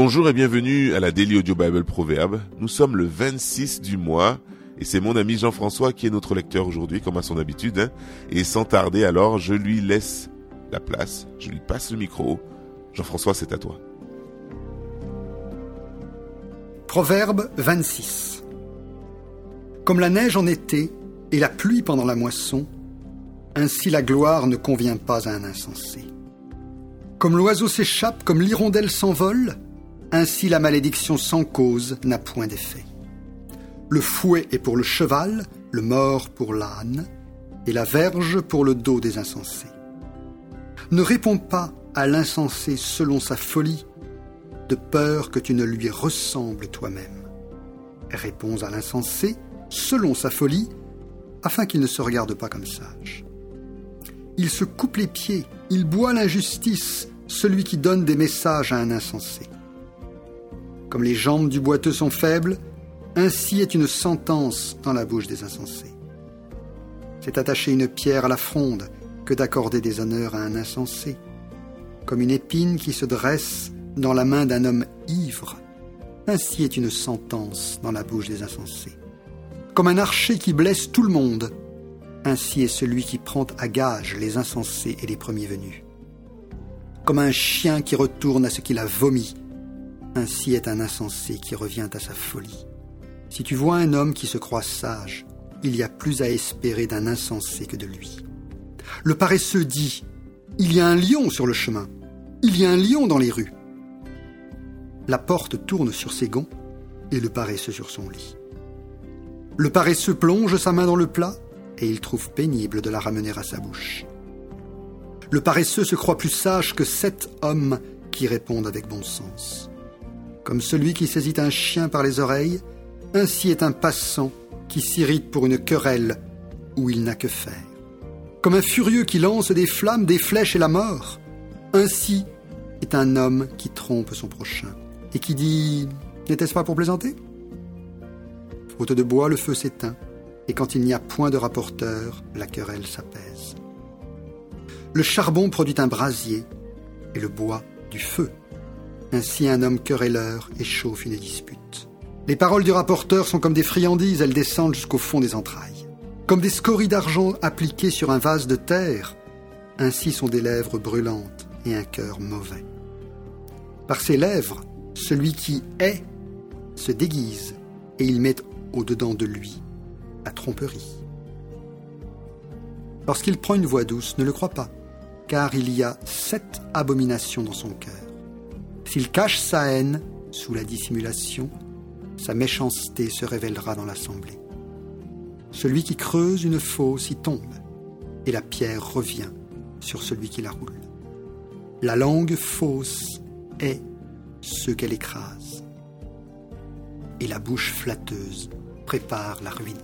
Bonjour et bienvenue à la Daily Audio Bible Proverbe. Nous sommes le 26 du mois et c'est mon ami Jean-François qui est notre lecteur aujourd'hui comme à son habitude. Hein. Et sans tarder alors, je lui laisse la place, je lui passe le micro. Jean-François, c'est à toi. Proverbe 26 Comme la neige en été et la pluie pendant la moisson, ainsi la gloire ne convient pas à un insensé. Comme l'oiseau s'échappe, comme l'hirondelle s'envole, ainsi la malédiction sans cause n'a point d'effet. Le fouet est pour le cheval, le mort pour l'âne, et la verge pour le dos des insensés. Ne réponds pas à l'insensé selon sa folie, de peur que tu ne lui ressembles toi-même. Réponds à l'insensé selon sa folie, afin qu'il ne se regarde pas comme sage. Il se coupe les pieds, il boit l'injustice, celui qui donne des messages à un insensé. Comme les jambes du boiteux sont faibles, ainsi est une sentence dans la bouche des insensés. C'est attacher une pierre à la fronde que d'accorder des honneurs à un insensé, comme une épine qui se dresse dans la main d'un homme ivre. Ainsi est une sentence dans la bouche des insensés. Comme un archer qui blesse tout le monde, ainsi est celui qui prend à gage les insensés et les premiers venus. Comme un chien qui retourne à ce qu'il a vomi, ainsi est un insensé qui revient à sa folie. Si tu vois un homme qui se croit sage, il y a plus à espérer d'un insensé que de lui. Le paresseux dit Il y a un lion sur le chemin, il y a un lion dans les rues. La porte tourne sur ses gonds et le paresseux sur son lit. Le paresseux plonge sa main dans le plat et il trouve pénible de la ramener à sa bouche. Le paresseux se croit plus sage que sept hommes qui répondent avec bon sens. Comme celui qui saisit un chien par les oreilles, ainsi est un passant qui s'irrite pour une querelle où il n'a que faire. Comme un furieux qui lance des flammes, des flèches et la mort, ainsi est un homme qui trompe son prochain et qui dit N'était-ce pas pour plaisanter? Faute de bois, le feu s'éteint, et quand il n'y a point de rapporteur, la querelle s'apaise. Le charbon produit un brasier, et le bois du feu. Ainsi un homme querelleur échauffe une dispute. Les paroles du rapporteur sont comme des friandises, elles descendent jusqu'au fond des entrailles. Comme des scories d'argent appliquées sur un vase de terre, ainsi sont des lèvres brûlantes et un cœur mauvais. Par ses lèvres, celui qui est se déguise et il met au-dedans de lui la tromperie. Lorsqu'il prend une voix douce, ne le crois pas, car il y a sept abominations dans son cœur. S'il cache sa haine sous la dissimulation, sa méchanceté se révélera dans l'assemblée. Celui qui creuse une fosse y tombe, et la pierre revient sur celui qui la roule. La langue fausse est ce qu'elle écrase, et la bouche flatteuse prépare la ruine.